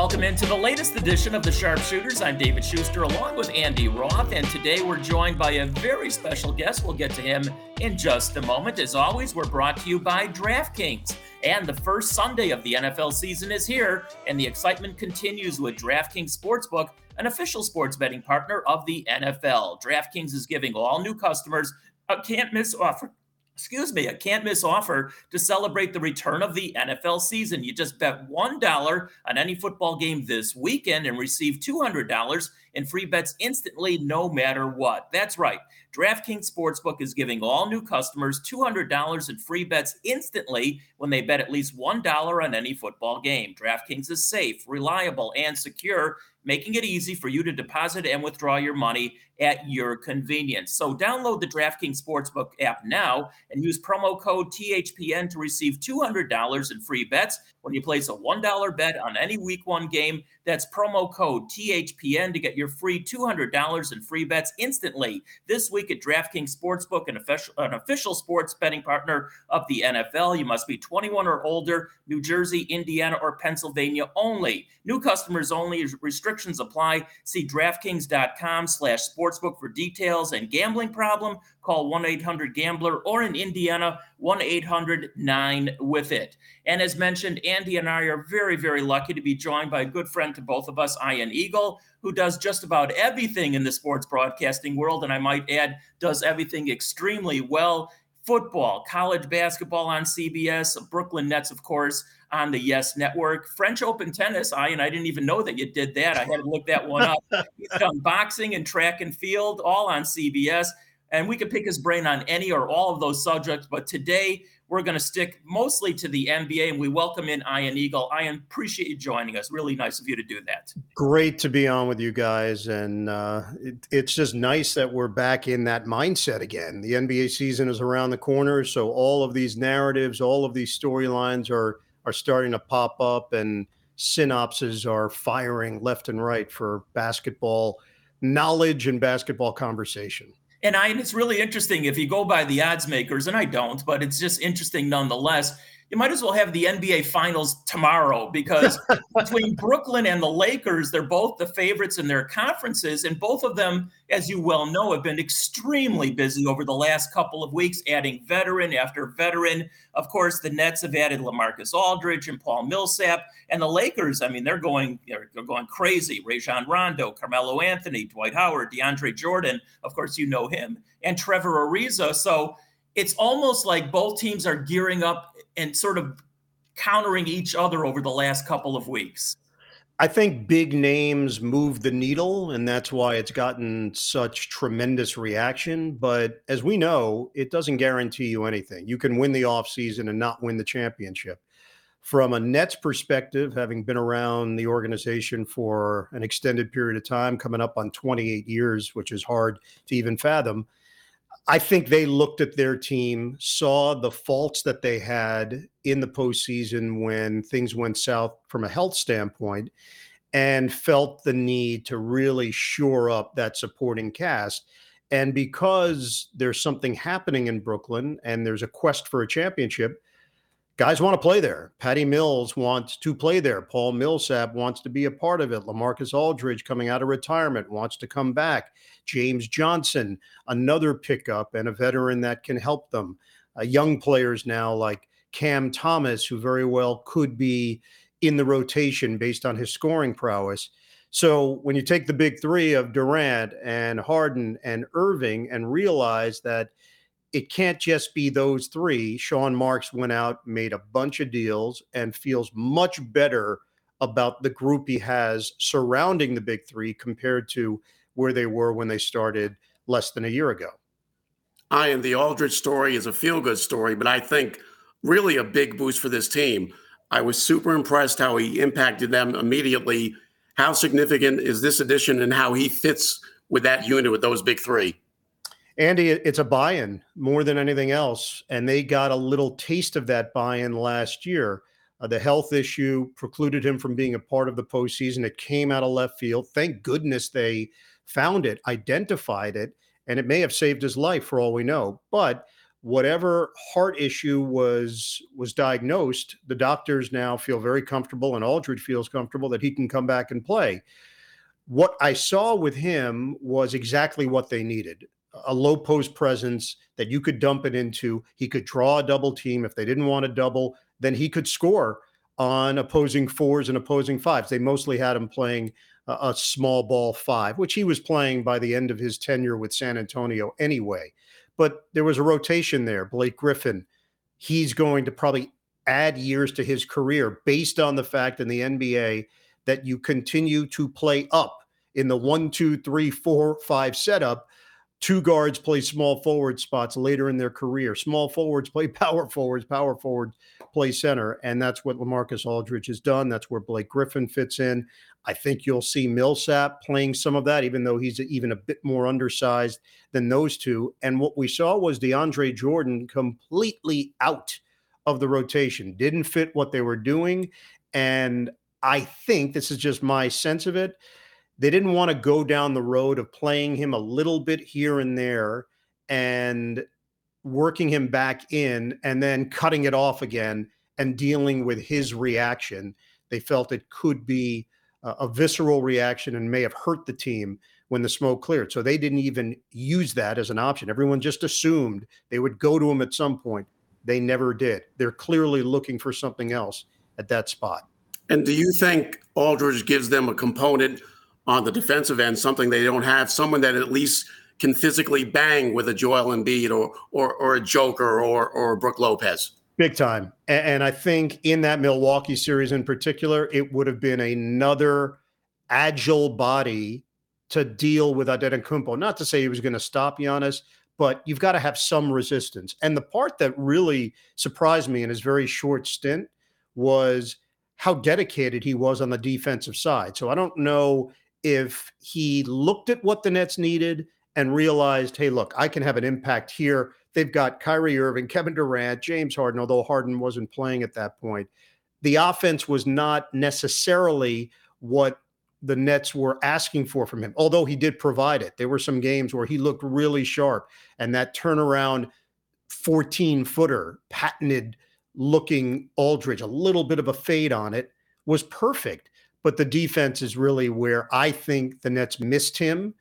welcome into the latest edition of the Sharpshooters. I'm David Schuster along with Andy Roth, and today we're joined by a very special guest. We'll get to him in just a moment. As always, we're brought to you by DraftKings. And the first Sunday of the NFL season is here, and the excitement continues with DraftKings Sportsbook, an official sports betting partner of the NFL. DraftKings is giving all new customers a can't miss offer excuse me, a can't miss offer to celebrate the return of the NFL season. You just bet $1 on any football game this weekend and receive $200 in free bets instantly, no matter what. That's right. DraftKings Sportsbook is giving all new customers $200 in free bets instantly when they bet at least $1 on any football game. DraftKings is safe, reliable, and secure making it easy for you to deposit and withdraw your money at your convenience. So download the DraftKings Sportsbook app now and use promo code THPN to receive $200 in free bets when you place a $1 bet on any week one game. That's promo code THPN to get your free $200 in free bets instantly. This week at DraftKings Sportsbook, an official, an official sports betting partner of the NFL. You must be 21 or older, New Jersey, Indiana, or Pennsylvania only. New customers only. Restrictions apply. See DraftKings.com slash sportsbook for details and gambling problem. Call 1 800 Gambler or in Indiana, 1 800 9 with it. And as mentioned, Andy and I are very, very lucky to be joined by a good friend to both of us, Ian Eagle, who does just about everything in the sports broadcasting world. And I might add, does everything extremely well football, college basketball on CBS, Brooklyn Nets, of course, on the Yes Network. French Open tennis, I and I didn't even know that you did that. I had to look that one up. He's done boxing and track and field, all on CBS. And we could pick his brain on any or all of those subjects. But today we're going to stick mostly to the NBA, and we welcome in Ian Eagle. Ian, appreciate you joining us. Really nice of you to do that. Great to be on with you guys, and uh, it, it's just nice that we're back in that mindset again. The NBA season is around the corner, so all of these narratives, all of these storylines are are starting to pop up, and synopses are firing left and right for basketball knowledge and basketball conversation. And I, and it's really interesting if you go by the odds makers, and I don't, but it's just interesting nonetheless you might as well have the NBA Finals tomorrow because between Brooklyn and the Lakers, they're both the favorites in their conferences. And both of them, as you well know, have been extremely busy over the last couple of weeks, adding veteran after veteran. Of course, the Nets have added LaMarcus Aldridge and Paul Millsap. And the Lakers, I mean, they're going, they're, they're going crazy. Rajon Rondo, Carmelo Anthony, Dwight Howard, DeAndre Jordan. Of course, you know him, and Trevor Ariza. So it's almost like both teams are gearing up and sort of countering each other over the last couple of weeks. I think big names move the needle, and that's why it's gotten such tremendous reaction. But as we know, it doesn't guarantee you anything. You can win the offseason and not win the championship. From a Nets perspective, having been around the organization for an extended period of time, coming up on 28 years, which is hard to even fathom, I think they looked at their team, saw the faults that they had in the postseason when things went south from a health standpoint, and felt the need to really shore up that supporting cast. And because there's something happening in Brooklyn and there's a quest for a championship, guys want to play there. Patty Mills wants to play there. Paul Millsap wants to be a part of it. LaMarcus Aldridge coming out of retirement wants to come back. James Johnson, another pickup and a veteran that can help them. Uh, young players now like Cam Thomas, who very well could be in the rotation based on his scoring prowess. So when you take the big three of Durant and Harden and Irving and realize that – it can't just be those three. Sean Marks went out, made a bunch of deals, and feels much better about the group he has surrounding the big three compared to where they were when they started less than a year ago. I and the Aldridge story is a feel good story, but I think really a big boost for this team. I was super impressed how he impacted them immediately. How significant is this addition and how he fits with that unit with those big three? Andy, it's a buy in more than anything else. And they got a little taste of that buy in last year. Uh, the health issue precluded him from being a part of the postseason. It came out of left field. Thank goodness they found it, identified it, and it may have saved his life for all we know. But whatever heart issue was was diagnosed, the doctors now feel very comfortable, and Aldridge feels comfortable that he can come back and play. What I saw with him was exactly what they needed a low post presence that you could dump it into. He could draw a double team. If they didn't want to double, then he could score on opposing fours and opposing fives. They mostly had him playing a, a small ball five, which he was playing by the end of his tenure with San Antonio anyway. But there was a rotation there. Blake Griffin, he's going to probably add years to his career based on the fact in the NBA that you continue to play up in the one, two, three, four, five setup two guards play small forward spots later in their career. Small forwards play power forwards, power forwards play center. And that's what Lamarcus Aldridge has done. That's where Blake Griffin fits in. I think you'll see Millsap playing some of that, even though he's even a bit more undersized than those two. And what we saw was DeAndre Jordan completely out of the rotation, didn't fit what they were doing. And I think this is just my sense of it they didn't want to go down the road of playing him a little bit here and there and working him back in and then cutting it off again and dealing with his reaction. They felt it could be a, visceral reaction and may have hurt the team when the smoke cleared. So they didn't even use that as an option. Everyone just assumed they would go to him at some point. They never did. They're clearly looking for something else at that spot. And do you think Aldridge gives them a component on the defensive end, something they don't have, someone that at least can physically bang with a Joel Embiid or or, or a Joker or or Brook Lopez. Big time. And, I think in that Milwaukee series in particular, it would have been another agile body to deal with Antetokounmpo. Not to say he was going to stop Giannis, but you've got to have some resistance. And the part that really surprised me in his very short stint was how dedicated he was on the defensive side. So I don't know if he looked at what the Nets needed and realized, hey, look, I can have an impact here. They've got Kyrie Irving, Kevin Durant, James Harden, although Harden wasn't playing at that point. The offense was not necessarily what the Nets were asking for from him, although he did provide it. There were some games where he looked really sharp, and that turnaround 14 footer, patented looking Aldridge, a little bit of a fade on it, was perfect. But the defense is really where I think the Nets missed him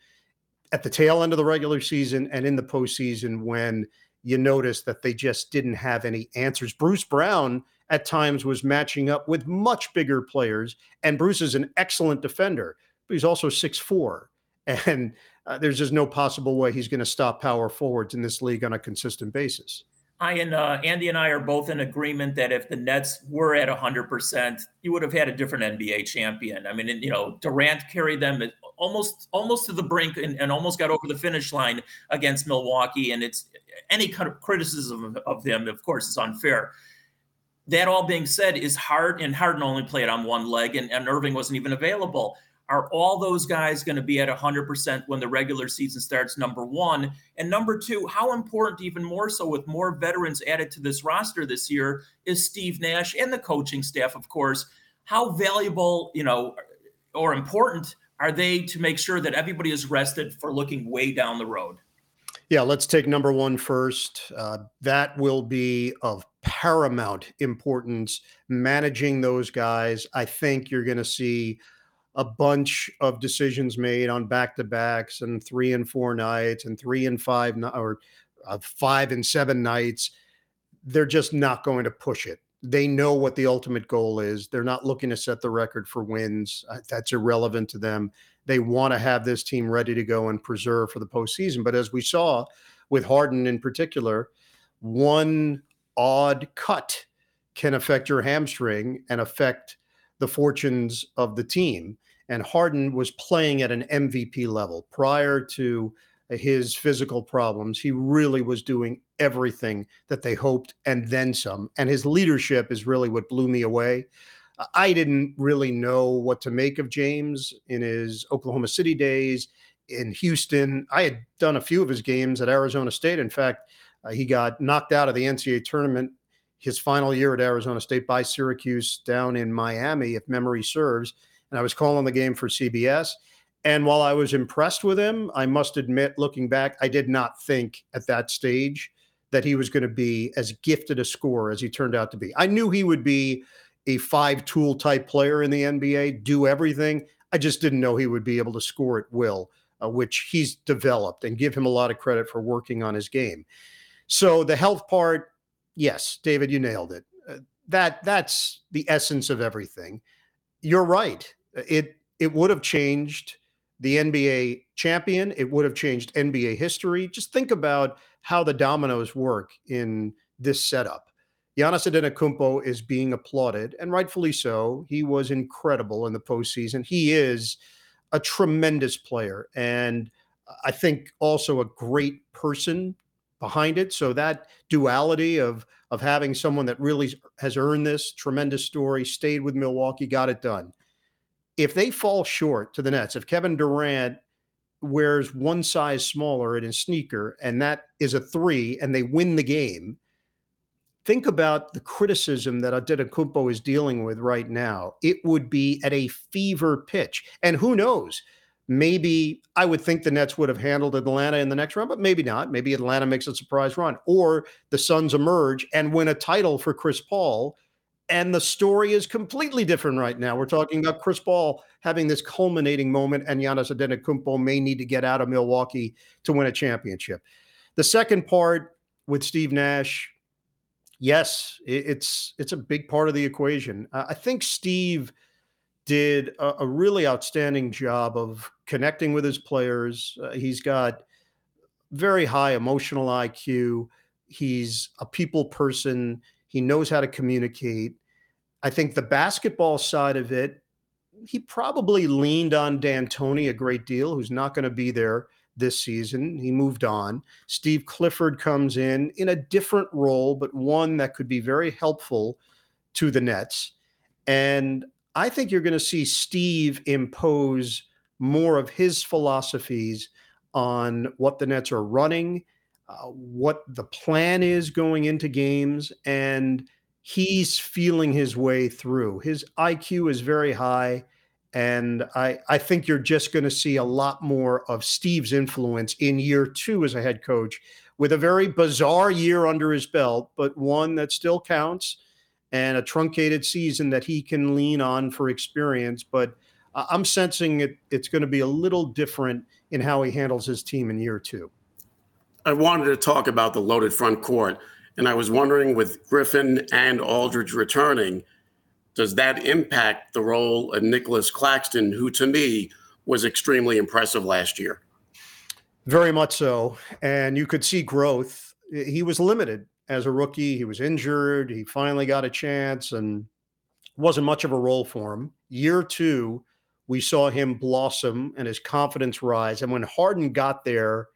at the tail end of the regular season and in the postseason when you notice that they just didn't have any answers. Bruce Brown at times was matching up with much bigger players, and Bruce is an excellent defender, but he's also six four, and uh, there's just no possible way he's going to stop power forwards in this league on a consistent basis. I and uh, Andy and I are both in agreement that if the Nets were at 100%, you would have had a different NBA champion. I mean, you know, Durant carried them almost almost to the brink and, and almost got over the finish line against Milwaukee. And it's any kind of criticism of, of them, of course, is unfair. That all being said, is hard, and Harden only played on one leg, and, and Irving wasn't even available. Are all those guys going to be at 100% when the regular season starts? Number one. And number two, how important, even more so with more veterans added to this roster this year, is Steve Nash and the coaching staff, of course. How valuable, you know, or important are they to make sure that everybody is rested for looking way down the road? Yeah, let's take number one first. Uh, that will be of paramount importance. Managing those guys, I think you're going to see a bunch of decisions made on back to backs and three and four nights and three and five or uh, five and seven nights. They're just not going to push it. They know what the ultimate goal is. They're not looking to set the record for wins. That's irrelevant to them. They want to have this team ready to go and preserve for the postseason. But as we saw with Harden in particular, one odd cut can affect your hamstring and affect the fortunes of the team. And Harden was playing at an MVP level prior to his physical problems. He really was doing everything that they hoped and then some. And his leadership is really what blew me away. I didn't really know what to make of James in his Oklahoma City days in Houston. I had done a few of his games at Arizona State. In fact, uh, he got knocked out of the NCAA tournament his final year at Arizona State by Syracuse down in Miami, if memory serves. And I was calling the game for CBS. And while I was impressed with him, I must admit, looking back, I did not think at that stage that he was going to be as gifted a scorer as he turned out to be. I knew he would be a five tool type player in the NBA, do everything. I just didn't know he would be able to score at will, uh, which he's developed and give him a lot of credit for working on his game. So the health part, yes, David, you nailed it. Uh, that that's the essence of everything. You're right. It it would have changed the NBA champion. It would have changed NBA history. Just think about how the dominoes work in this setup. Giannis Antetokounmpo is being applauded, and rightfully so. He was incredible in the postseason. He is a tremendous player, and I think also a great person behind it. So that duality of of having someone that really has earned this tremendous story, stayed with Milwaukee, got it done. If they fall short to the Nets, if Kevin Durant wears one size smaller in his sneaker and that is a three and they win the game, think about the criticism that Antetokounmpo is dealing with right now. It would be at a fever pitch. And who knows? Maybe I would think the Nets would have handled Atlanta in the next round, but maybe not. Maybe Atlanta makes a surprise run, or the Suns emerge and win a title for Chris Paul. And the story is completely different right now. We're talking about Chris Paul having this culminating moment, and Giannis Antetokounmpo may need to get out of Milwaukee to win a championship. The second part with Steve Nash, yes, it's it's a big part of the equation. I think Steve did a, a really outstanding job of connecting with his players. Uh, he's got very high emotional IQ. He's a people person. He knows how to communicate. I think the basketball side of it, he probably leaned on D'Antoni a great deal, who's not going to be there this season. He moved on. Steve Clifford comes in in a different role, but one that could be very helpful to the Nets. And I think you're going to see Steve impose more of his philosophies on what the Nets are running, uh, what the plan is going into games, and he's feeling his way through. His IQ is very high. And I, I think you're just going to see a lot more of Steve's influence in year two as a head coach with a very bizarre year under his belt, but one that still counts and a truncated season that he can lean on for experience. But uh, I'm sensing it, it's going to be a little different in how he handles his team in year two. I wanted to talk about the loaded front court. And I was wondering with Griffin and Aldridge returning, does that impact the role of Nicholas Claxton, who to me was extremely impressive last year? Very much so. And you could see growth. He was limited as a rookie. He was injured. He finally got a chance and wasn't much of a role for him. Year two, we saw him blossom and his confidence rise. And when Harden got there,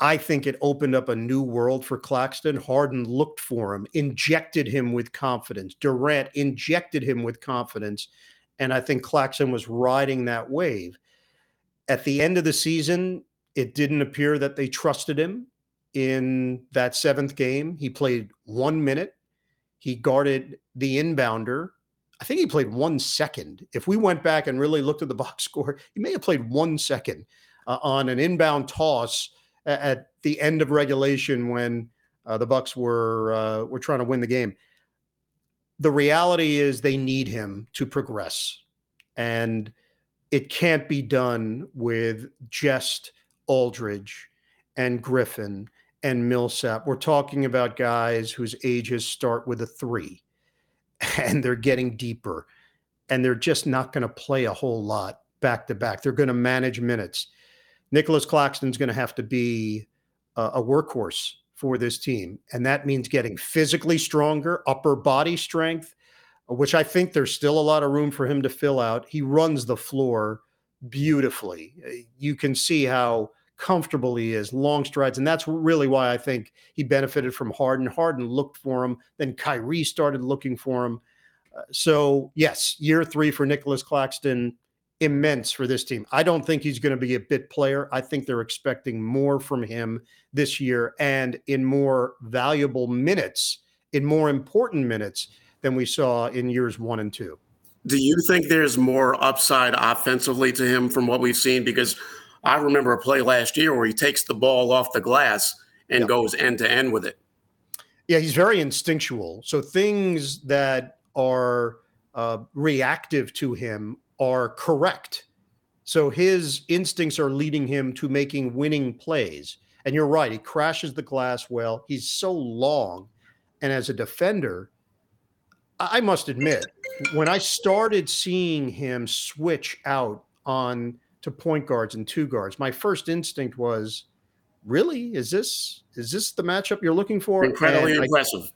I think it opened up a new world for Claxton. Harden looked for him, injected him with confidence. Durant injected him with confidence. And I think Claxton was riding that wave. At the end of the season, it didn't appear that they trusted him in that seventh game. He played one minute. He guarded the inbounder. I think he played one second. If we went back and really looked at the box score, he may have played one second uh, on an inbound toss at the end of regulation when uh, the Bucks were uh, were trying to win the game. The reality is they need him to progress, and it can't be done with just Aldridge and Griffin and Millsap. We're talking about guys whose ages start with a three, and they're getting deeper, and they're just not going to play a whole lot back to back. They're going to manage minutes Nicholas Claxton's going to have to be a, a workhorse for this team. And that means getting physically stronger, upper body strength, which I think there's still a lot of room for him to fill out. He runs the floor beautifully. You can see how comfortable he is, long strides. And that's really why I think he benefited from Harden. Harden looked for him. Then Kyrie started looking for him. Uh, so, yes, year three for Nicholas Claxton immense for this team. I don't think he's going to be a bit player. I think they're expecting more from him this year and in more valuable minutes, in more important minutes than we saw in years one and two. Do you think there's more upside offensively to him from what we've seen? Because I remember a play last year where he takes the ball off the glass and goes end to end with it. Yeah, he's very instinctual. So things that are uh, reactive to him are correct. So his instincts are leading him to making winning plays. And you're right, he crashes the glass well. He's so long. And as a defender, I must admit, when I started seeing him switch out on to point guards and two guards, my first instinct was, really? Is this is this the matchup you're looking for? Incredibly and impressive.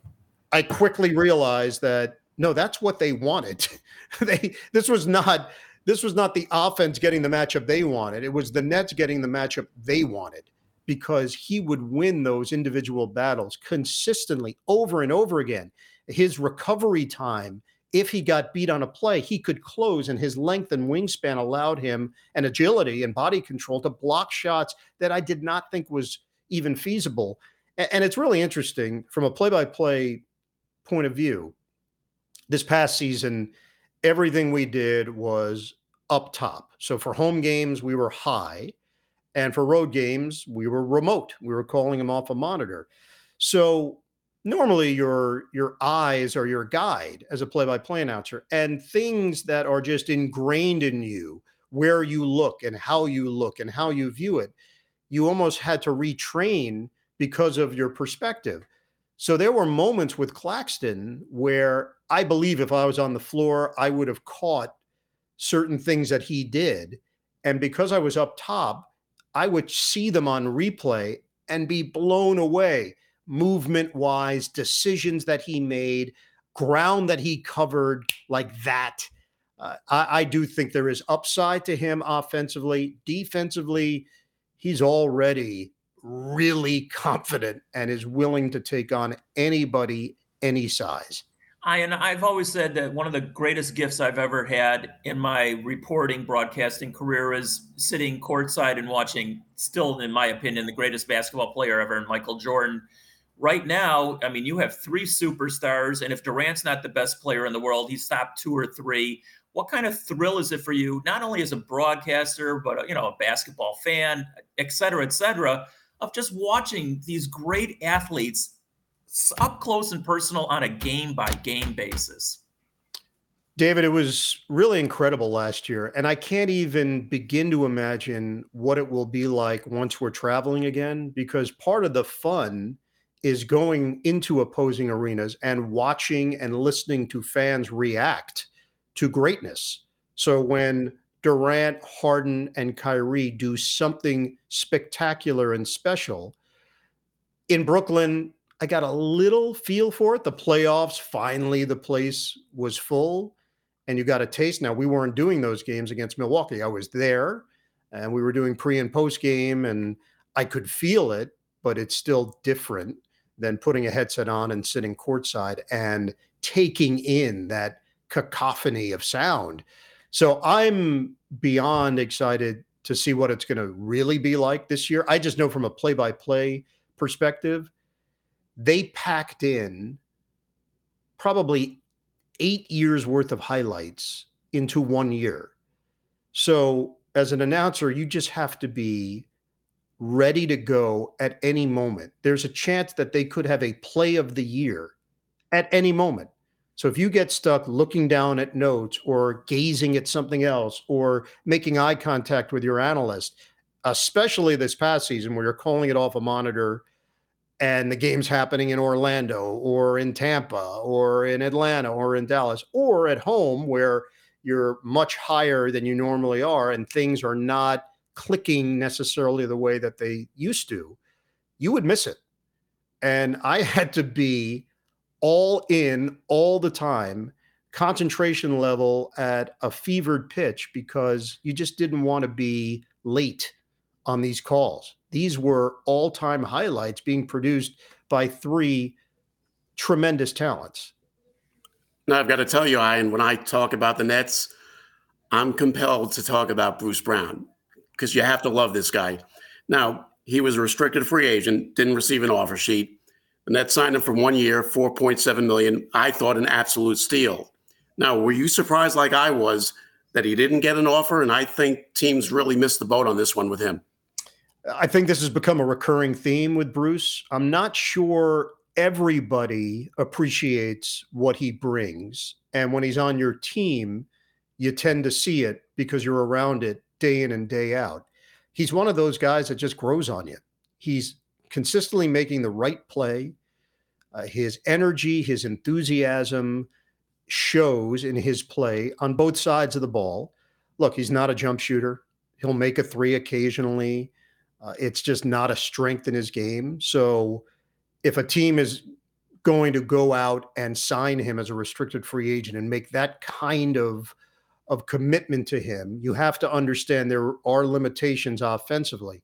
I, I quickly realized that no, that's what they wanted. they this was not this was not the offense getting the matchup they wanted. It was the Nets getting the matchup they wanted because he would win those individual battles consistently over and over again. His recovery time, if he got beat on a play, he could close, and his length and wingspan allowed him and agility and body control to block shots that I did not think was even feasible. And it's really interesting from a play by play point of view. This past season, everything we did was up top. So for home games, we were high. And for road games, we were remote. We were calling them off a monitor. So normally your your eyes are your guide as a play-by-play announcer and things that are just ingrained in you where you look and how you look and how you view it you almost had to retrain because of your perspective. So there were moments with claxton where i believe if i was on the floor i would have caught certain things that he did and because i was up top i would see them on replay and be blown away movement wise, decisions that he made, ground that he covered like that. Uh, I, I, do think there is upside to him offensively. Defensively, he's already really confident and is willing to take on anybody, any size. I and I've always said that one of the greatest gifts I've ever had in my reporting broadcasting career is sitting courtside and watching still in my opinion the greatest basketball player ever Michael Jordan right now, I mean, you have three superstars, and if Durant's not the best player in the world, he's top two or three. What kind of thrill is it for you, not only as a broadcaster, but you know, a basketball fan, et cetera, et cetera, of just watching these great athletes up close and personal on a game by game basis? David, it was really incredible last year. And I can't even begin to imagine what it will be like once we're traveling again, because part of the fun is going into opposing arenas and watching and listening to fans react to greatness. So when Durant, Harden, and Kyrie do something spectacular and special, in Brooklyn, I got a little feel for it. The playoffs, finally, the place was full and you got a taste. Now, we weren't doing those games against Milwaukee. I was there and we were doing pre and post game and I could feel it, but it's still different than putting a headset on and sitting courtside and taking in that cacophony of sound. So I'm beyond excited to see what it's going to really be like this year. I just know from a play by play perspective, they packed in probably eight years worth of highlights into one year. So as an announcer, you just have to be ready to go at any moment. There's a chance that they could have a play of the year at any moment. So if you get stuck looking down at notes or gazing at something else or making eye contact with your analyst, especially this past season where you're calling it off a monitor and the game's happening in Orlando or in Tampa or in Atlanta or in Dallas or at home where you're much higher than you normally are and things are not clicking necessarily the way that they used to, you would miss it. And I had to be all in all the time, concentration level at a fevered pitch because you just didn't want to be late on these calls. These were all time highlights being produced by three tremendous talents. Now, I've got to tell you, Ian, when I talk about the Nets, I'm compelled to talk about Bruce Brown because you have to love this guy. Now, he was a restricted free agent, didn't receive an offer sheet. The Nets signed him for one year, 4.7 million. I thought an absolute steal. Now, were you surprised like I was that he didn't get an offer? And I think teams really missed the boat on this one with him. I think this has become a recurring theme with Bruce. I'm not sure everybody appreciates what he brings. And when he's on your team, you tend to see it because you're around it day in and day out. He's one of those guys that just grows on you. He's consistently making the right play. Uh, his energy, his enthusiasm shows in his play on both sides of the ball. Look, he's not a jump shooter. He'll make a three occasionally. Uh, it's just not a strength in his game. So if a team is going to go out and sign him as a restricted free agent and make that kind of of commitment to him, you have to understand there are limitations offensively.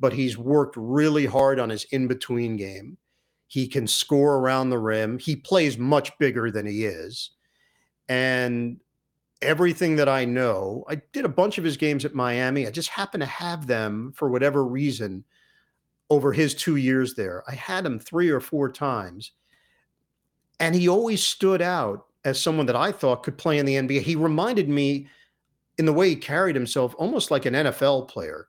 But he's worked really hard on his in between game. He can score around the rim. He plays much bigger than he is. And everything that I know, I did a bunch of his games at Miami. I just happened to have them for whatever reason over his two years there. I had him three or four times. And he always stood out as someone that I thought could play in the NBA. He reminded me in the way he carried himself almost like an NFL player.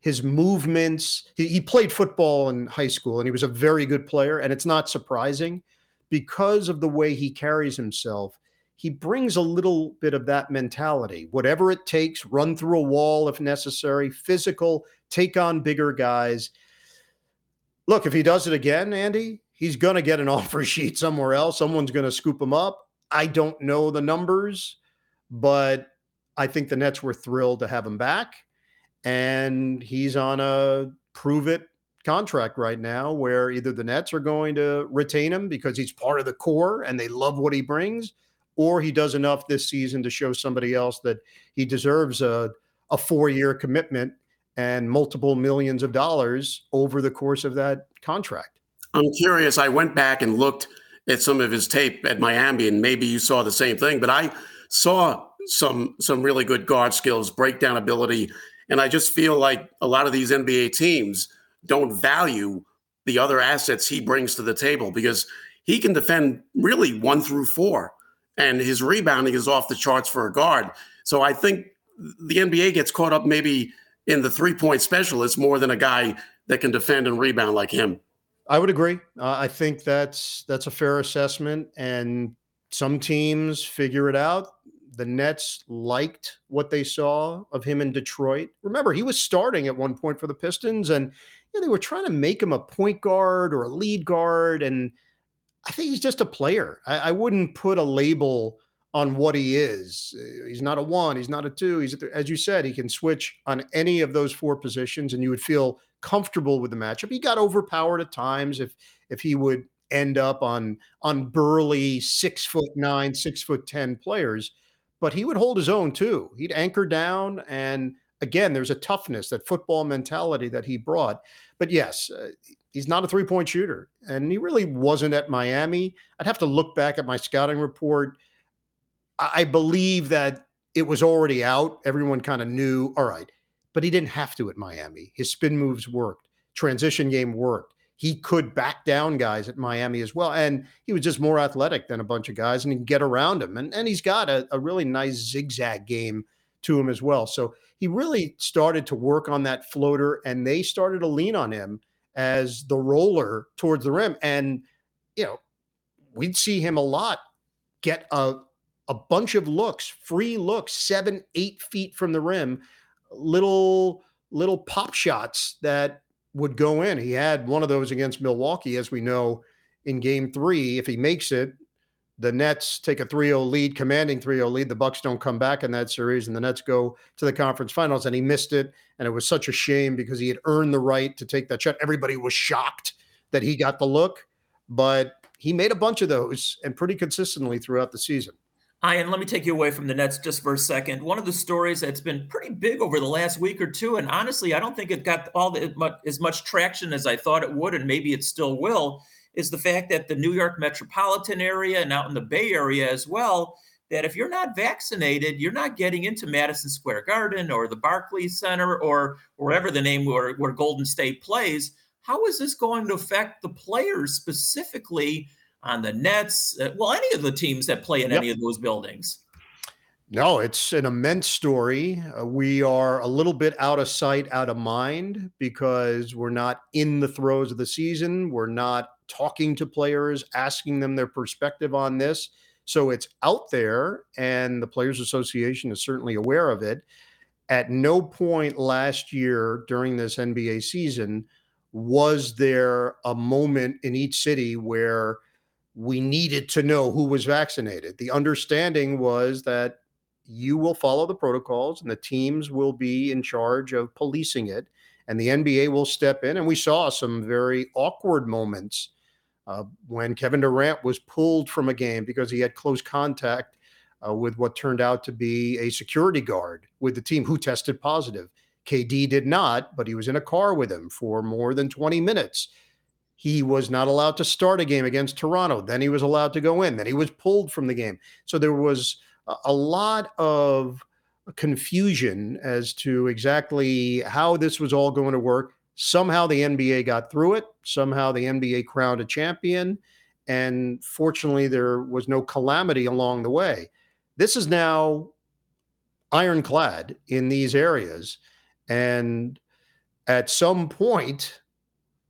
His movements, he, he played football in high school and he was a very good player. And it's not surprising because of the way he carries himself he brings a little bit of that mentality. Whatever it takes, run through a wall if necessary, physical, take on bigger guys. Look, if he does it again, Andy, he's going to get an offer sheet somewhere else. Someone's going to scoop him up. I don't know the numbers, but I think the Nets were thrilled to have him back. And he's on a prove it contract right now where either the Nets are going to retain him because he's part of the core and they love what he brings, or he does enough this season to show somebody else that he deserves a, a four year commitment and multiple millions of dollars over the course of that contract. I'm curious. I went back and looked at some of his tape at Miami, and maybe you saw the same thing, but I saw some some really good guard skills, breakdown ability, and I just feel like a lot of these NBA teams don't value the other assets he brings to the table because he can defend really one through four and his rebounding is off the charts for a guard. So I think the NBA gets caught up maybe in the three point specialist more than a guy that can defend and rebound like him. I would agree. Uh, I think that's that's a fair assessment, and some teams figure it out. The Nets liked what they saw of him in Detroit. Remember, he was starting at one point for the Pistons, and you know, they were trying to make him a point guard or a lead guard, and I think he's just a player. I, I, wouldn't put a label on what he is. Uh, he's not a one. He's not a two. He's as you said, he can switch on any of those four positions, and you would feel comfortable with the matchup. He got overpowered at times if if he would end up on on burly six foot nine, six foot ten players, but he would hold his own too. He'd anchor down, and again, there's a toughness, that football mentality that he brought. But yes, uh, he's not a three point shooter, and he really wasn't at Miami. I'd have to look back at my scouting report. I believe that it was already out. Everyone kind of knew, all right, but he didn't have to at Miami. His spin moves worked, transition game worked. He could back down guys at Miami as well. And he was just more athletic than a bunch of guys and he can get around them. And, and he's got a, a really nice zigzag game to him as well. So he really started to work on that floater and they started to lean on him as the roller towards the rim. And, you know, we'd see him a lot get a, a bunch of looks, free looks, seven, eight feet from the rim, little, little pop shots that would go in. He had one of those against Milwaukee, as we know in game three. If he makes it, the Nets take a 3-0 lead, commanding 3-0 lead. The Bucks don't come back in that series, and the Nets go to the conference finals. And he missed it, and it was such a shame because he had earned the right to take that shot. Everybody was shocked that he got the look, but he made a bunch of those and pretty consistently throughout the season. Ian, let me take you away from the Nets just for a second. One of the stories that's been pretty big over the last week or two, and honestly, I don't think it got all the, as much traction as I thought it would, and maybe it still will is the fact that the New York metropolitan area and out in the Bay Area as well, that if you're not vaccinated, you're not getting into Madison Square Garden or the Barclays Center or wherever the name where, where Golden State plays. How is this going to affect the players specifically on the Nets? Uh, well, any of the teams that play in yep. any of those buildings. No, it's an immense story. Uh, we are a little bit out of sight, out of mind because we're not in the throes of the season. We're not talking to players, asking them their perspective on this. So it's out there, and the Players Association is certainly aware of it. At no point last year during this NBA season was there a moment in each city where we needed to know who was vaccinated. The understanding was that you will follow the protocols and the teams will be in charge of policing it and the NBA will step in and we saw some very awkward moments uh, when Kevin Durant was pulled from a game because he had close contact uh, with what turned out to be a security guard with the team who tested positive. KD did not, but he was in a car with him for more than 20 minutes. He was not allowed to start a game against Toronto. Then he was allowed to go in. Then he was pulled from the game. So there was a lot of confusion as to exactly how this was all going to work. Somehow the NBA got through it. Somehow the NBA crowned a champion. And fortunately, there was no calamity along the way. This is now ironclad in these areas. And at some point,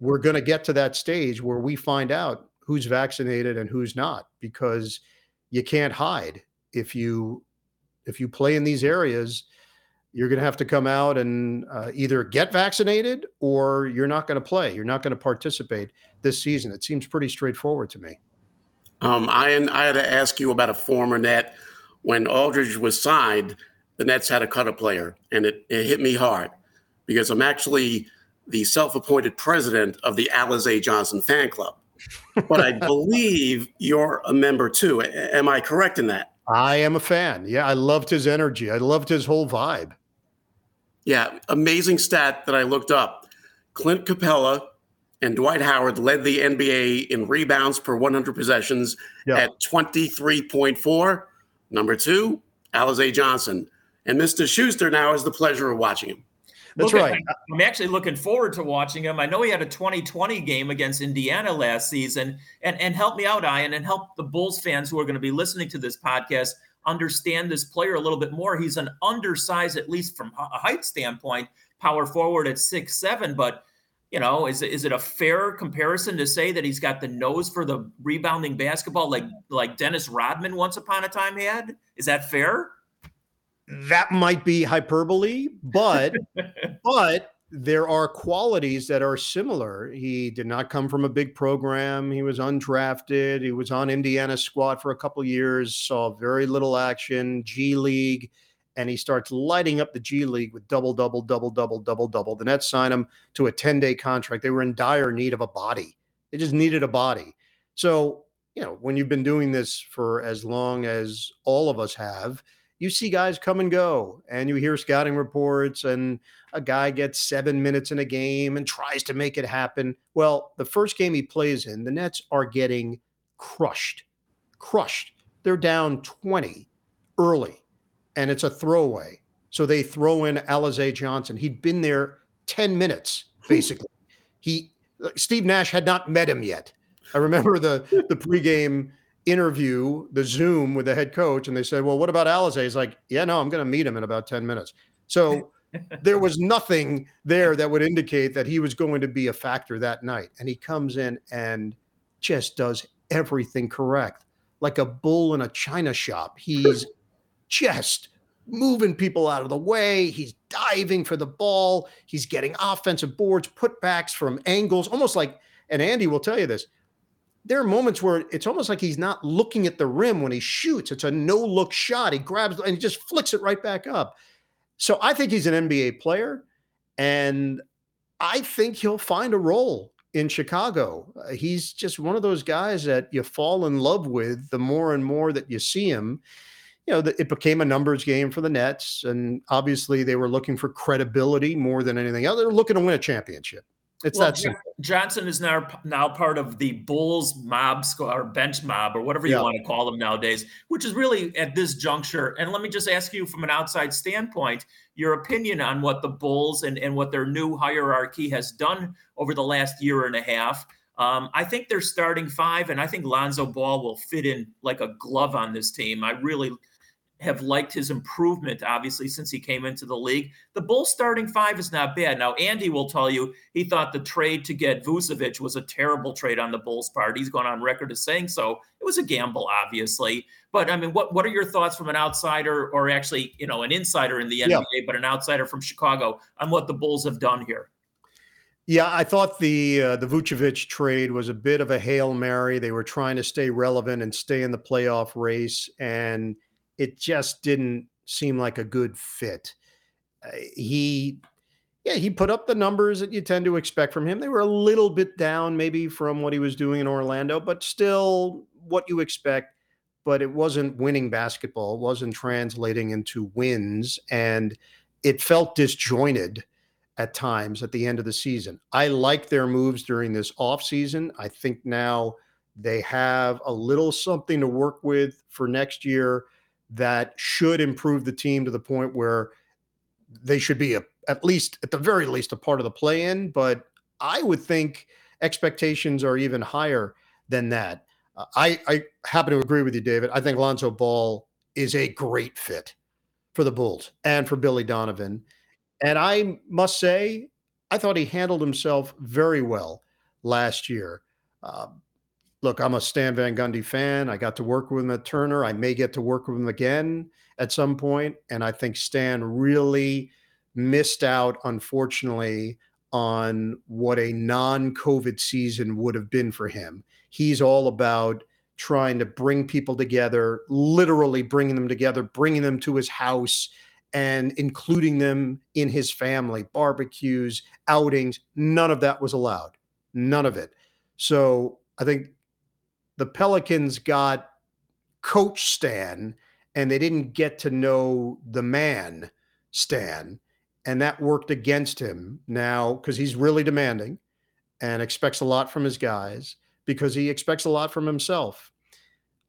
we're going to get to that stage where we find out who's vaccinated and who's not because you can't hide if you if you play in these areas you're going to have to come out and uh, either get vaccinated or you're not going to play. You're not going to participate this season. It seems pretty straightforward to me. Um, I, I had to ask you about a former net. When Aldridge was signed, the Nets had to cut a player, and it, it hit me hard because I'm actually the self appointed president of the Alize Johnson fan club. But I believe you're a member too. Am I correct in that? I am a fan. Yeah, I loved his energy. I loved his whole vibe. Yeah, amazing stat that I looked up. Clint Capela and Dwight Howard led the NBA in rebounds per 100 possessions yeah. at 23.4. Number two, Alize Johnson. And Mr. Schuster now has the pleasure of watching him. That's right. I'm actually looking forward to watching him. I know he had a 2020 game against Indiana last season. And, and help me out, Ian, and help the Bulls fans who are going to be listening to this podcast understand this player a little bit more. He's an undersized, at least from a height standpoint, power forward at six seven. But you know, is is it a fair comparison to say that he's got the nose for the rebounding basketball, like like Dennis Rodman once upon a time had? Is that fair? That might be hyperbole, but but there are qualities that are similar. He did not come from a big program. He was undrafted. He was on Indiana squad for a couple years, saw very little action, G League, and he starts lighting up the G League with double, double, double, double, double, double. The Nets signed him to a 10 day contract. They were in dire need of a body. They just needed a body. So, you know, when you've been doing this for as long as all of us have, you see guys come and go and you hear scouting reports and a guy gets seven minutes in a game and tries to make it happen. Well, the first game he plays in, the Nets are getting crushed, crushed. They're down 20 early and it's a throwaway. So they throw in Alize Johnson. He'd been there 10 minutes, basically. he uh, Steve Nash had not met him yet. I remember the the pregame interview, the Zoom with the head coach, and they said, Well, what about Alize? He's like, Yeah, no, I'm going to meet him in about 10 minutes. So there was nothing there that would indicate that he was going to be a factor that night. And he comes in and just does everything correct, like a bull in a china shop. He's just moving people out of the way. He's diving for the ball. He's getting offensive boards, putbacks from angles, almost like, and Andy will tell you this there are moments where it's almost like he's not looking at the rim when he shoots. It's a no look shot. He grabs and he just flicks it right back up. So I think he's an NBA player. And I think he'll find a role in Chicago. Uh, he's just one of those guys that you fall in love with the more and more that you see him. You know, the, it became a numbers game for the Nets. And obviously, they were looking for credibility more than anything else. They're looking to win a championship. It's well, that simple. Johnson is now now part of the Bulls mob squad or bench mob or whatever you yeah. want to call them nowadays, which is really at this juncture. And let me just ask you from an outside standpoint, your opinion on what the Bulls and, and what their new hierarchy has done over the last year and a half. Um, I think they're starting five, and I think Lonzo Ball will fit in like a glove on this team. I really have liked his improvement, obviously, since he came into the league. The Bulls starting five is not bad. Now, Andy will tell you he thought the trade to get Vucevic was a terrible trade on the Bulls' part. He's gone on record as saying so. It was a gamble, obviously. But I mean, what, what are your thoughts from an outsider or actually, you know, an insider in the NBA, yeah. but an outsider from Chicago on what the Bulls have done here? Yeah, I thought the uh, the Vucevic trade was a bit of a hail mary. They were trying to stay relevant and stay in the playoff race, and it just didn't seem like a good fit. Uh, he, yeah, he put up the numbers that you tend to expect from him. They were a little bit down, maybe from what he was doing in Orlando, but still what you expect. But it wasn't winning basketball. It wasn't translating into wins, and it felt disjointed at times at the end of the season. I like their moves during this offseason. I think now they have a little something to work with for next year that should improve the team to the point where they should be a, at least at the very least a part of the play in but i would think expectations are even higher than that. Uh, i i happen to agree with you david. I think lonzo ball is a great fit for the bulls and for billy donovan. And I must say, I thought he handled himself very well last year. Uh, look, I'm a Stan Van Gundy fan. I got to work with him at Turner. I may get to work with him again at some point. And I think Stan really missed out, unfortunately, on what a non COVID season would have been for him. He's all about trying to bring people together, literally bringing them together, bringing them to his house and including them in his family, barbecues, outings. None of that was allowed. None of it. So I think the Pelicans got coach Stan and they didn't get to know the man Stan. And that worked against him now because he's really demanding and expects a lot from his guys because he expects a lot from himself.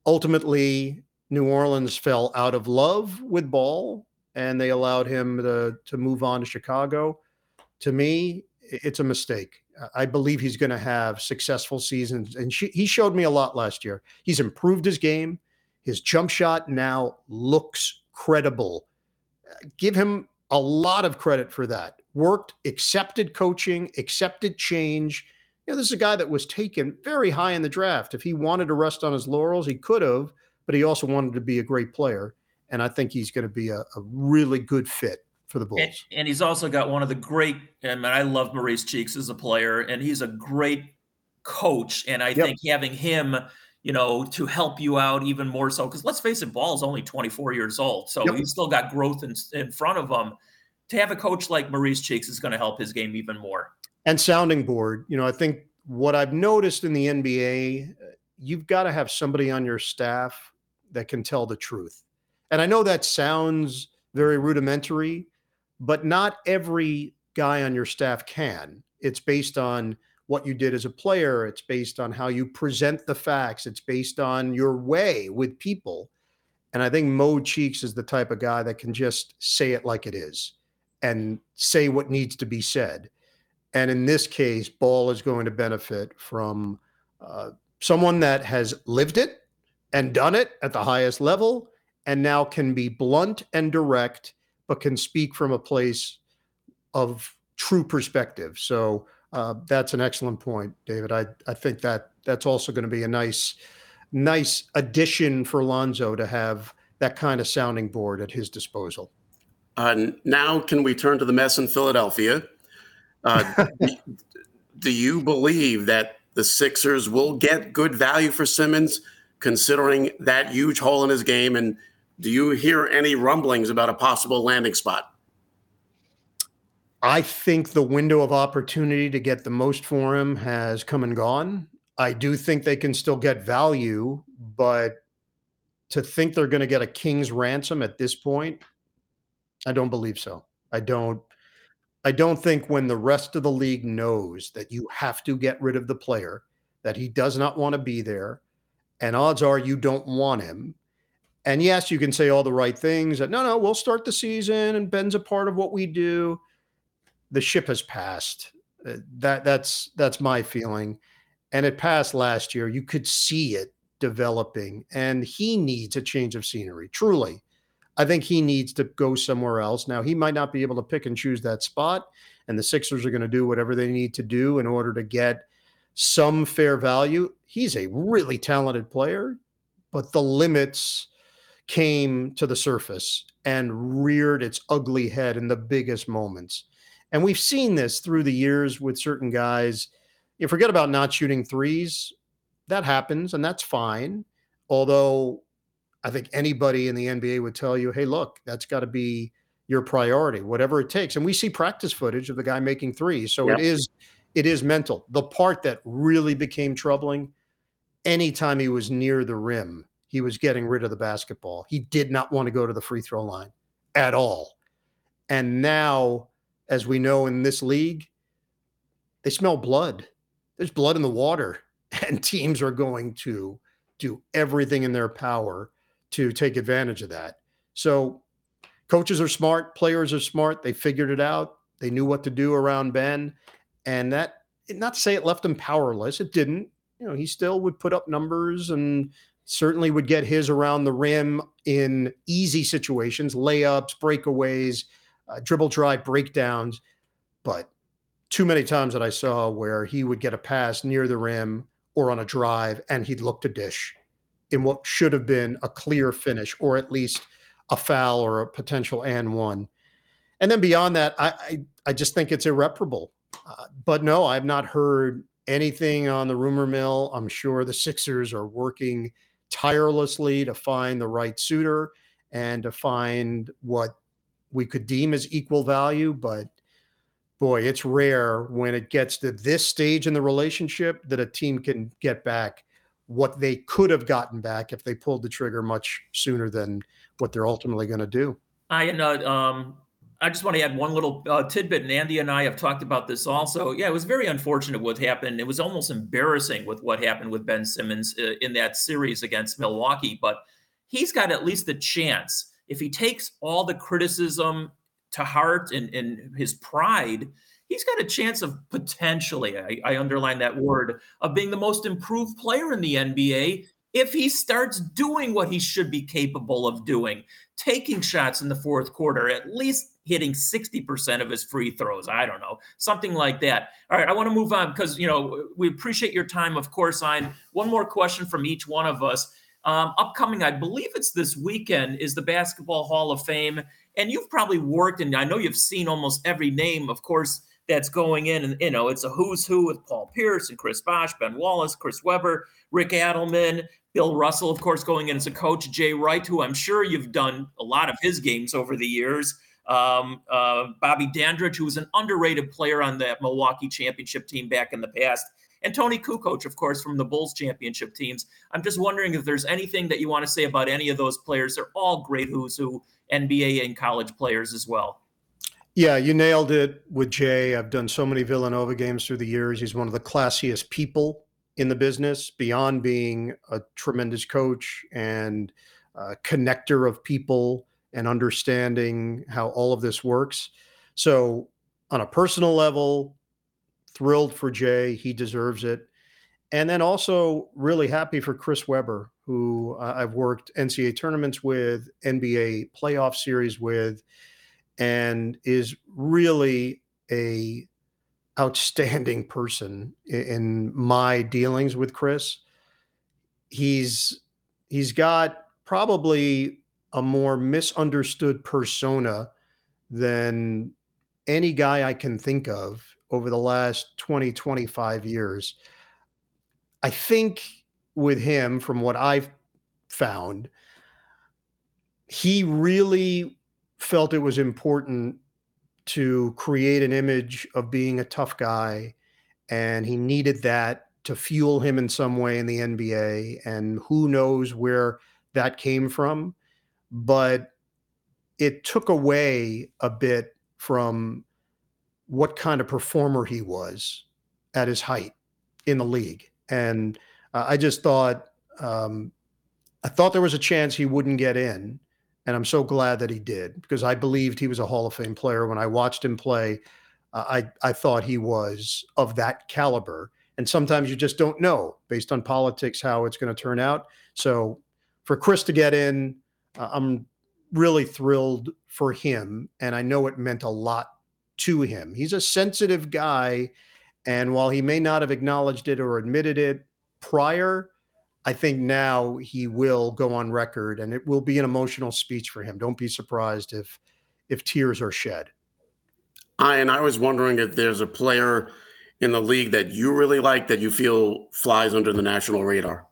Ultimately, New Orleans fell out of love with ball and they allowed him to, to move on to Chicago. To me, it's a mistake. I believe he's going to have successful seasons. And she, he showed me a lot last year. He's improved his game. His jump shot now looks credible. Give him a lot of credit for that. Worked, accepted coaching, accepted change. You know, this is a guy that was taken very high in the draft. If he wanted to rest on his laurels, he could have, but he also wanted to be a great player and I think he's going to be a, a really good fit for the Bulls. And, and, he's also got one of the great. And I love Maurice Cheeks as a player, and he's a great coach. And I yep. think having him, you know, to help you out even more so, because let's face it, Ball is only 24 years old, so yep. he's still got growth in, in front of him. To have a coach like Maurice Cheeks is going to help his game even more. And sounding board, you know, I think what I've noticed in the NBA, uh, you've got to have somebody on your staff that can tell the truth and I know that sounds very rudimentary, but not every guy on your staff can. It's based on what you did as a player, it's based on how you present the facts, it's based on your way with people. And I think Mo Cheeks is the type of guy that can just say it like it is and say what needs to be said. And in this case, Ball is going to benefit from uh, someone that has lived it and done it at the highest level and now can be blunt and direct, but can speak from a place of true perspective. So uh, that's an excellent point, David. I I think that that's also going to be a nice nice addition for Lonzo to have that kind of sounding board at his disposal. Uh, now, can we turn to the mess in Philadelphia? Uh, do you believe that the Sixers will get good value for Simmons, considering that huge hole in his game and do you hear any rumblings about a possible landing spot? I think the window of opportunity to get the most for him has come and gone. I do think they can still get value, but to think they're going to get a king's ransom at this point, I don't believe so. I don't I don't think when the rest of the league knows that you have to get rid of the player, that he does not want to be there, and odds are you don't want him, and yes, you can say all the right things. That no, no, we'll start the season, and Ben's a part of what we do. The ship has passed. Uh, that that's that's my feeling, and it passed last year. You could see it developing, and he needs a change of scenery. Truly, I think he needs to go somewhere else. Now, he might not be able to pick and choose that spot, and the Sixers are going to do whatever they need to do in order to get some fair value. He's a really talented player, but the limits came to the surface and reared its ugly head in the biggest moments. And we've seen this through the years with certain guys. You forget about not shooting threes, that happens, and that's fine. Although I think anybody in the NBA would tell you, hey, look, that's got to be your priority, whatever it takes. And we see practice footage of the guy making threes. So yep. it is it is mental. The part that really became troubling, anytime he was near the rim, he was getting rid of the basketball. He did not want to go to the free throw line at all. And now, as we know in this league, they smell blood. There's blood in the water, and teams are going to do everything in their power to take advantage of that. So coaches are smart, players are smart. They figured it out. They knew what to do around Ben. And that, not to say it left him powerless, it didn't. You know, he still would put up numbers and certainly would get his around the rim in easy situations, layups, breakaways, uh, dribble drive breakdowns. But too many times that I saw where he would get a pass near the rim or on a drive and he'd look to dish in what should have been a clear finish or at least a foul or a potential and one. And then beyond that, I I, I just think it's irreparable. Uh, but no, I've not heard anything on the rumor mill. I'm sure the Sixers are working tirelessly to find the right suitor and to find what we could deem as equal value. But boy, it's rare when it gets to this stage in the relationship that a team can get back what they could have gotten back if they pulled the trigger much sooner than what they're ultimately going to do. I know. Um, I just want to add one little uh, tidbit, and Andy and I have talked about this also. Yeah, it was very unfortunate what happened. It was almost embarrassing with what happened with Ben Simmons uh, in that series against Milwaukee, but he's got at least a chance if he takes all the criticism to heart and, and his pride he's got a chance of potentially, I, I underline that word, of being the most improved player in the NBA if he starts doing what he should be capable of doing, taking shots in the fourth quarter, at least hitting 60% of his free throws. I don't know, something like that. All right, I want to move on because, you know, we appreciate your time, of course. On one more question from each one of us. Um, upcoming, I believe it's this weekend, is the Basketball Hall of Fame. And you've probably worked, and I know you've seen almost every name, of course, that's going in. And, you know, it's a who's who with Paul Pierce and Chris Bosh, Ben Wallace, Chris Webber, Rick Adelman, Bill Russell, of course, going in as a coach, Jay Wright, who I'm sure you've done a lot of his games over the years. Um, uh, Bobby Dandridge, who was an underrated player on that Milwaukee championship team back in the past. And Toni Kukoc, of course, from the Bulls championship teams. I'm just wondering if there's anything that you want to say about any of those players. They're all great who's who NBA and college players as well. Yeah, you nailed it with Jay. I've done so many Villanova games through the years. He's one of the classiest people in the business, beyond being a tremendous coach and a connector of people and understanding how all of this works. So, on a personal level, thrilled for Jay. He deserves it. And then also really happy for Chris Webber, who uh, I've worked NCAA tournaments with, NBA playoff series with and is really a outstanding person in my dealings with Chris. He's he's got probably a more misunderstood persona than any guy I can think of over the last 20 25 years. I think with him from what I've found he really felt it was important to create an image of being a tough guy and he needed that to fuel him in some way in the NBA and who knows where that came from but it took away a bit from what kind of performer he was at his height in the league and uh, I just thought um, I thought there was a chance he wouldn't get in and I'm so glad that he did because I believed he was a Hall of Fame player. When I watched him play, uh, I I thought he was of that caliber. And sometimes you just don't know based on politics how it's going to turn out. So for Chris to get in, uh, I'm really thrilled for him, and I know it meant a lot to him. He's a sensitive guy, and while he may not have acknowledged it or admitted it prior, I think now he will go on record, and it will be an emotional speech for him. Don't be surprised if if tears are shed. I and I was wondering if there's a player in the league that you really like that you feel flies under the national radar.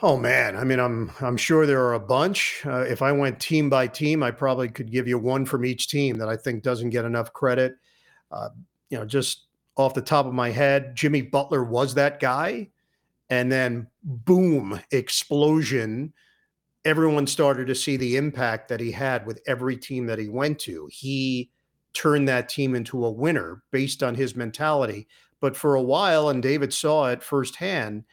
Oh man, I mean, I'm I'm sure there are a bunch. Uh, if I went team by team, I probably could give you one from each team that I think doesn't get enough credit. Uh, you know, just off the top of my head, Jimmy Butler was that guy, and then boom, explosion. Everyone started to see the impact that he had with every team that he went to. He turned that team into a winner based on his mentality. But for a while, and David saw it firsthand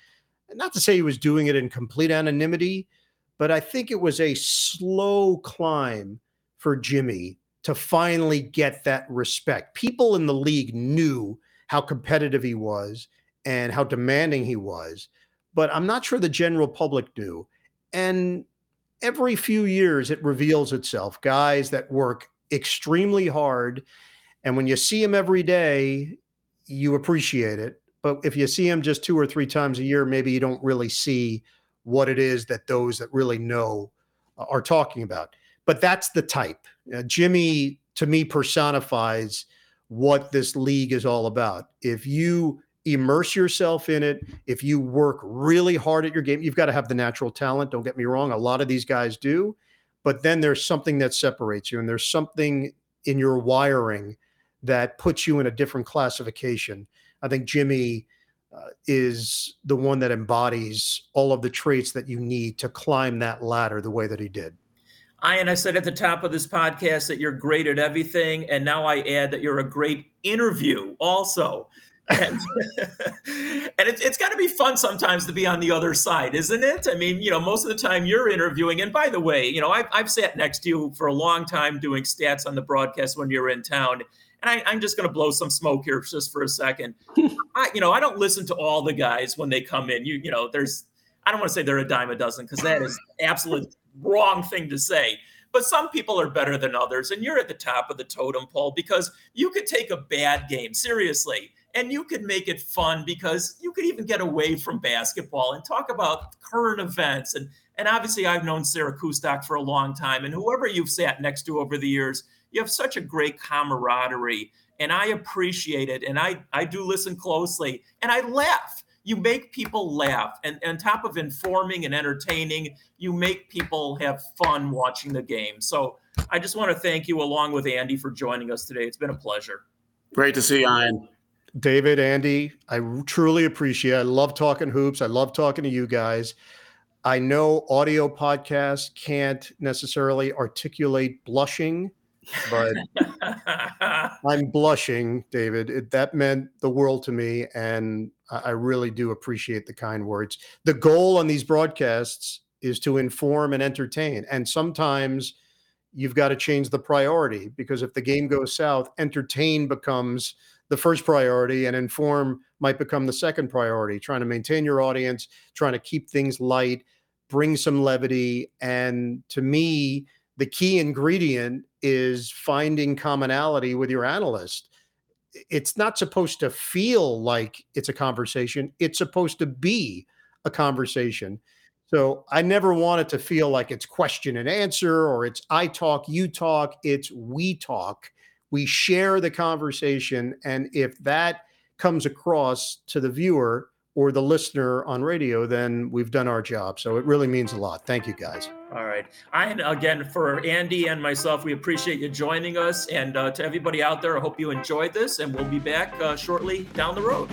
not to say he was doing it in complete anonymity, but I think it was a slow climb for Jimmy to finally get that respect. People in the league knew how competitive he was and how demanding he was, but I'm not sure the general public knew. And every few years, it reveals itself guys that work extremely hard. And when you see him every day, you appreciate it. But if you see him just two or three times a year, maybe you don't really see what it is that those that really know uh, are talking about. But that's the type. Uh, Jimmy, to me, personifies what this league is all about. If you immerse yourself in it, if you work really hard at your game, you've got to have the natural talent. Don't get me wrong. A lot of these guys do. But then there's something that separates you, and there's something in your wiring that puts you in a different classification. I think Jimmy uh, is the one that embodies all of the traits that you need to climb that ladder the way that he did. I and I said at the top of this podcast that you're great at everything, and now I add that you're a great interview also. And, and it's, it's got to be fun sometimes to be on the other side, isn't it? I mean, you know, most of the time you're interviewing. And by the way, you know, I've, I've sat next to you for a long time doing stats on the broadcast when you're in town and I, am just going to blow some smoke here just for a second. I, you know, I don't listen to all the guys when they come in. You, you know, there's, I don't want to say they're a dime a dozen because that is absolute wrong thing to say. But some people are better than others, and you're at the top of the totem pole because you could take a bad game seriously and you could make it fun because you could even get away from basketball and talk about current events and and obviously I've known Sarah Kustok for a long time and whoever you've sat next to over the years you have such a great camaraderie and I appreciate it. And I, I do listen closely and I laugh. You make people laugh. And, on top of informing and entertaining, you make people have fun watching the game. So I just want to thank you, along with Andy, for joining us today. It's been a pleasure. Great to see you, Ian. David, Andy, I truly appreciate it. I love talking hoops. I love talking to you guys. I know audio podcasts can't necessarily articulate blushing but I'm blushing, David. It, that meant the world to me, and I really do appreciate the kind words. The goal on these broadcasts is to inform and entertain, and sometimes you've got to change the priority because if the game goes south, entertain becomes the first priority, and inform might become the second priority. Trying to maintain your audience, trying to keep things light, bring some levity, and to me the key ingredient is finding commonality with your analyst. It's not supposed to feel like it's a conversation, it's supposed to be a conversation. So I never want it to feel like it's question and answer or it's I talk, you talk, it's we talk. We share the conversation. And if that comes across to the viewer, or the listener on radio, then we've done our job. So it really means a lot. Thank you, guys. All right. And again, for Andy and myself, we appreciate you joining us. And uh, to everybody out there, I hope you enjoyed this, and we'll be back uh, shortly down the road.